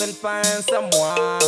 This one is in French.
Ils ne pensent à moi.